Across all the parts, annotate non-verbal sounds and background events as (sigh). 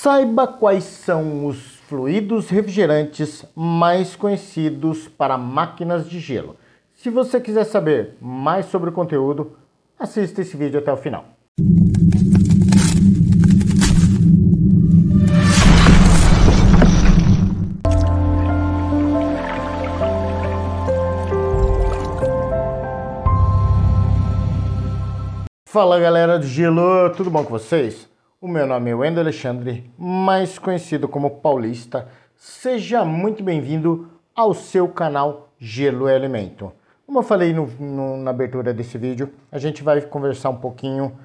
Saiba quais são os fluidos refrigerantes mais conhecidos para máquinas de gelo. Se você quiser saber mais sobre o conteúdo, assista esse vídeo até o final. Fala galera do Gelo, tudo bom com vocês? O meu nome é Wendel Alexandre, mais conhecido como Paulista. Seja muito bem-vindo ao seu canal Gelo Elemento. Como eu falei no, no, na abertura desse vídeo, a gente vai conversar um pouquinho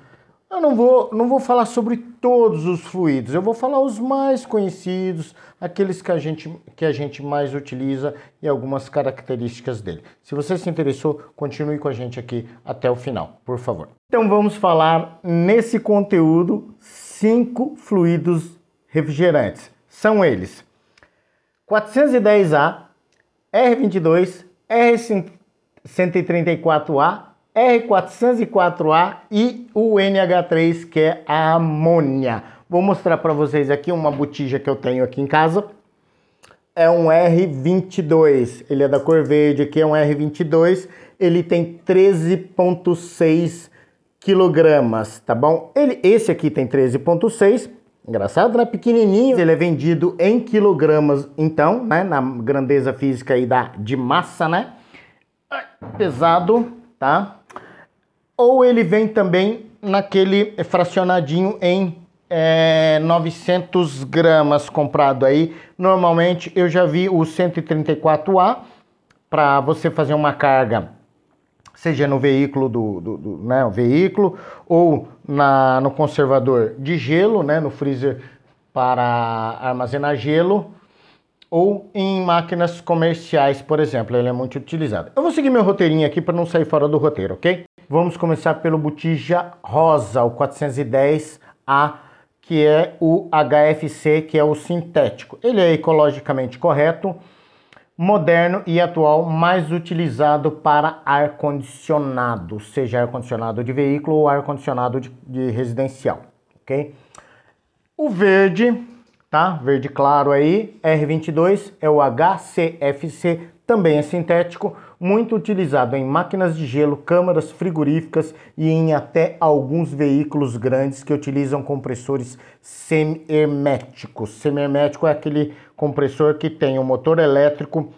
eu não vou, não vou falar sobre todos os fluidos, eu vou falar os mais conhecidos, aqueles que a, gente, que a gente mais utiliza e algumas características dele. Se você se interessou, continue com a gente aqui até o final, por favor. Então vamos falar nesse conteúdo cinco fluidos refrigerantes. São eles 410A, R22, R134A, R404A e o NH3, que é a amônia. Vou mostrar para vocês aqui uma botija que eu tenho aqui em casa. É um R22, ele é da cor verde, aqui é um R22, ele tem 13.6 quilogramas, tá bom? Ele, esse aqui tem 13.6, engraçado, né? Pequenininho, ele é vendido em quilogramas, então, né? Na grandeza física aí da, de massa, né? Pesado, tá? ou ele vem também naquele fracionadinho em é, 900 gramas comprado aí. Normalmente eu já vi o 134A para você fazer uma carga, seja no veículo do, do, do né, veículo ou na, no conservador de gelo, né, no freezer para armazenar gelo ou em máquinas comerciais, por exemplo, ele é muito utilizado. Eu vou seguir meu roteirinho aqui para não sair fora do roteiro, ok? Vamos começar pelo botija rosa, o 410A, que é o HFC, que é o sintético. Ele é ecologicamente correto, moderno e atual, mais utilizado para ar-condicionado, seja ar-condicionado de veículo ou ar-condicionado de, de residencial, ok? O verde, tá? Verde claro aí, R22, é o HCFC, também é sintético, muito utilizado em máquinas de gelo, câmaras frigoríficas e em até alguns veículos grandes que utilizam compressores semi-herméticos. Semi-hermético é aquele compressor que tem o motor elétrico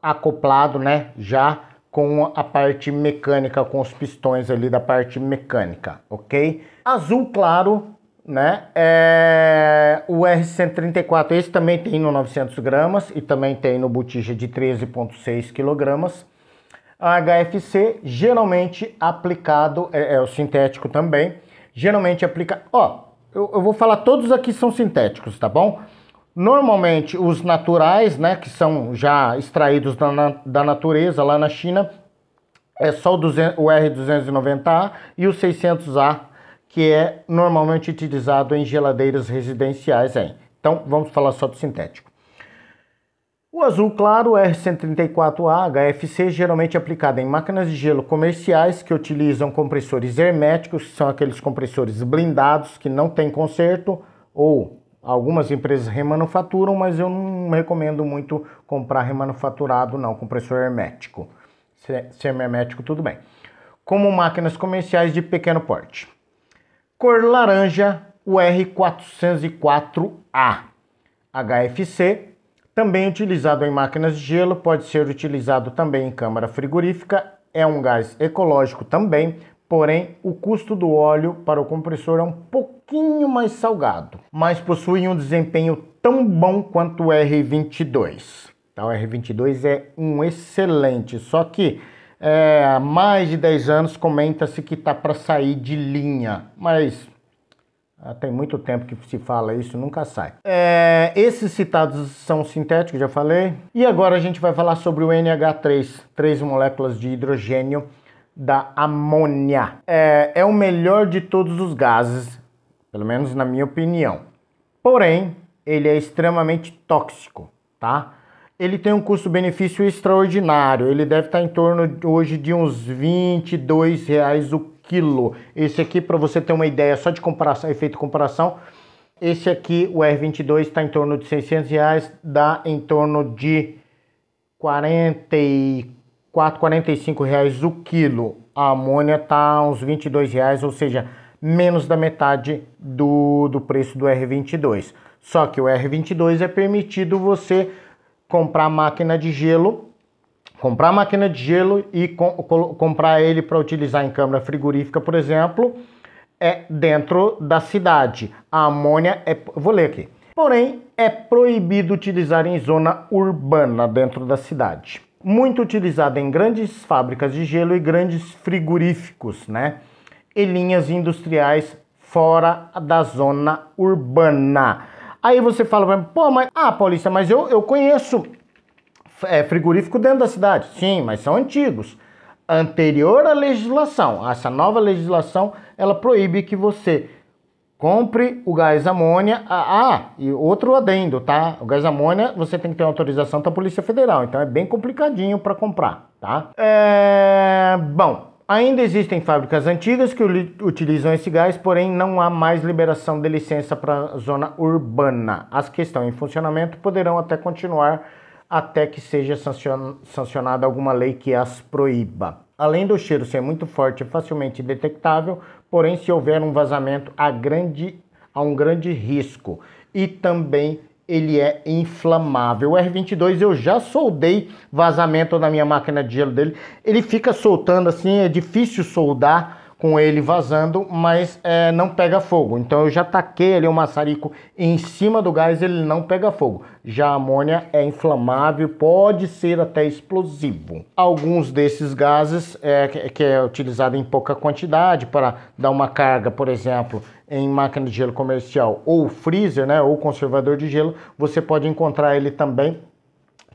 acoplado, né, já com a parte mecânica, com os pistões ali da parte mecânica, ok? Azul claro né? É, o R134, esse também tem no 900 gramas e também tem no botija de 13,6 quilogramas. A HFC, geralmente aplicado, é, é, o sintético também, geralmente aplica... Ó, eu, eu vou falar, todos aqui são sintéticos, tá bom? Normalmente os naturais, né, que são já extraídos da, da natureza lá na China, é só o, 200, o R290A e o 600A que é normalmente utilizado em geladeiras residenciais. Hein? Então vamos falar só do sintético. O azul claro R134A HFC geralmente aplicado em máquinas de gelo comerciais que utilizam compressores herméticos, são aqueles compressores blindados que não tem conserto ou algumas empresas remanufaturam, mas eu não recomendo muito comprar remanufaturado não, compressor hermético. Semi-hermético tudo bem. Como máquinas comerciais de pequeno porte. Cor laranja, o R404A. HFC, também utilizado em máquinas de gelo, pode ser utilizado também em câmara frigorífica, é um gás ecológico também, porém o custo do óleo para o compressor é um pouquinho mais salgado, mas possui um desempenho tão bom quanto o R22. Tá, o R22 é um excelente, só que é, há mais de 10 anos comenta-se que está para sair de linha, mas ah, tem muito tempo que se fala isso, nunca sai. É, esses citados são sintéticos, já falei. E agora a gente vai falar sobre o NH3, três moléculas de hidrogênio da amônia. É, é o melhor de todos os gases, pelo menos na minha opinião. Porém, ele é extremamente tóxico, tá? Ele tem um custo-benefício extraordinário. Ele deve estar em torno hoje de uns 22 reais o quilo. Esse aqui, para você ter uma ideia, só de comparação, efeito comparação, Esse aqui, o R22, está em torno de 600 reais, dá em torno de 44, 45 reais o quilo. A amônia está uns 22 reais, ou seja, menos da metade do, do preço do R22. Só que o R22 é permitido você comprar máquina de gelo, comprar máquina de gelo e com, comprar ele para utilizar em câmara frigorífica, por exemplo, é dentro da cidade. A amônia é, vou ler aqui. Porém, é proibido utilizar em zona urbana dentro da cidade. Muito utilizada em grandes fábricas de gelo e grandes frigoríficos, né? E linhas industriais fora da zona urbana. Aí você fala para mim, pô, mas, ah, Paulista, mas eu, eu conheço é, frigorífico dentro da cidade. Sim, mas são antigos. Anterior à legislação, essa nova legislação, ela proíbe que você compre o gás amônia. Ah, ah, e outro adendo, tá? O gás amônia você tem que ter autorização da Polícia Federal, então é bem complicadinho para comprar, tá? É... Bom, Ainda existem fábricas antigas que utilizam esse gás, porém não há mais liberação de licença para a zona urbana. As que estão em funcionamento poderão até continuar até que seja sancionada alguma lei que as proíba. Além do cheiro ser muito forte e facilmente detectável, porém se houver um vazamento há, grande, há um grande risco e também ele é inflamável. O R22 eu já soldei vazamento na minha máquina de gelo dele. Ele fica soltando assim, é difícil soldar com ele vazando, mas é, não pega fogo. Então eu já taquei ali o maçarico em cima do gás, ele não pega fogo. Já a amônia é inflamável, pode ser até explosivo. Alguns desses gases é, que é utilizado em pouca quantidade para dar uma carga, por exemplo, em máquina de gelo comercial ou freezer, né, ou conservador de gelo, você pode encontrar ele também,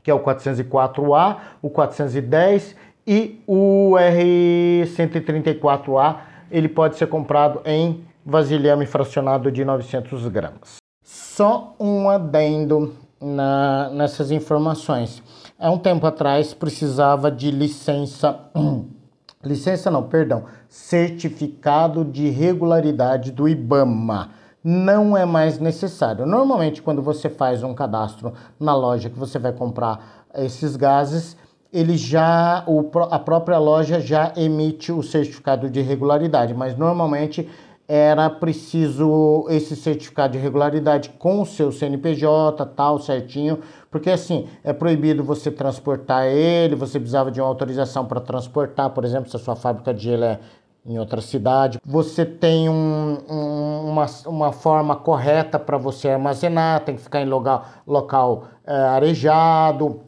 que é o 404A, o 410 e o R134A, ele pode ser comprado em vasilhame fracionado de 900 gramas. Só um adendo na, nessas informações. Há um tempo atrás precisava de licença, (clears throat) licença não, perdão, certificado de regularidade do IBAMA. Não é mais necessário. Normalmente, quando você faz um cadastro na loja que você vai comprar esses gases, ele já, o, a própria loja já emite o certificado de regularidade, mas normalmente era preciso esse certificado de regularidade com o seu CNPJ, tal, certinho, porque assim, é proibido você transportar ele, você precisava de uma autorização para transportar, por exemplo, se a sua fábrica de gelo é em outra cidade. Você tem um, um, uma, uma forma correta para você armazenar, tem que ficar em local, local é, arejado,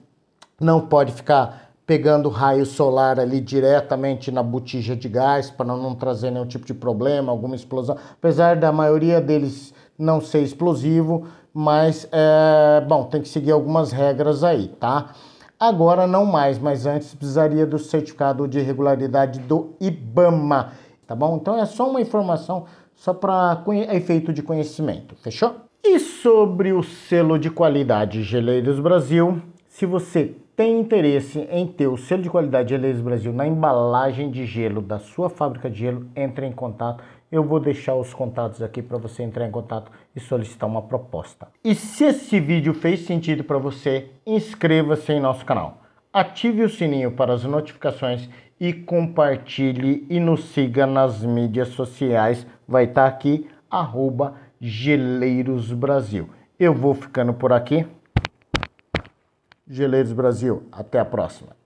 não pode ficar pegando raio solar ali diretamente na botija de gás para não trazer nenhum tipo de problema, alguma explosão. Apesar da maioria deles não ser explosivo, mas é, bom, tem que seguir algumas regras aí, tá? Agora não mais, mas antes precisaria do certificado de regularidade do IBAMA, tá bom? Então é só uma informação só para efeito de conhecimento, fechou? E sobre o selo de qualidade Geleiros Brasil, se você tem interesse em ter o selo de qualidade Geleiros Brasil na embalagem de gelo da sua fábrica de gelo, entre em contato. Eu vou deixar os contatos aqui para você entrar em contato e solicitar uma proposta. E se esse vídeo fez sentido para você, inscreva-se em nosso canal. Ative o sininho para as notificações e compartilhe e nos siga nas mídias sociais. Vai estar tá aqui, arroba Geleiros Brasil. Eu vou ficando por aqui. Geleiros Brasil. Até a próxima.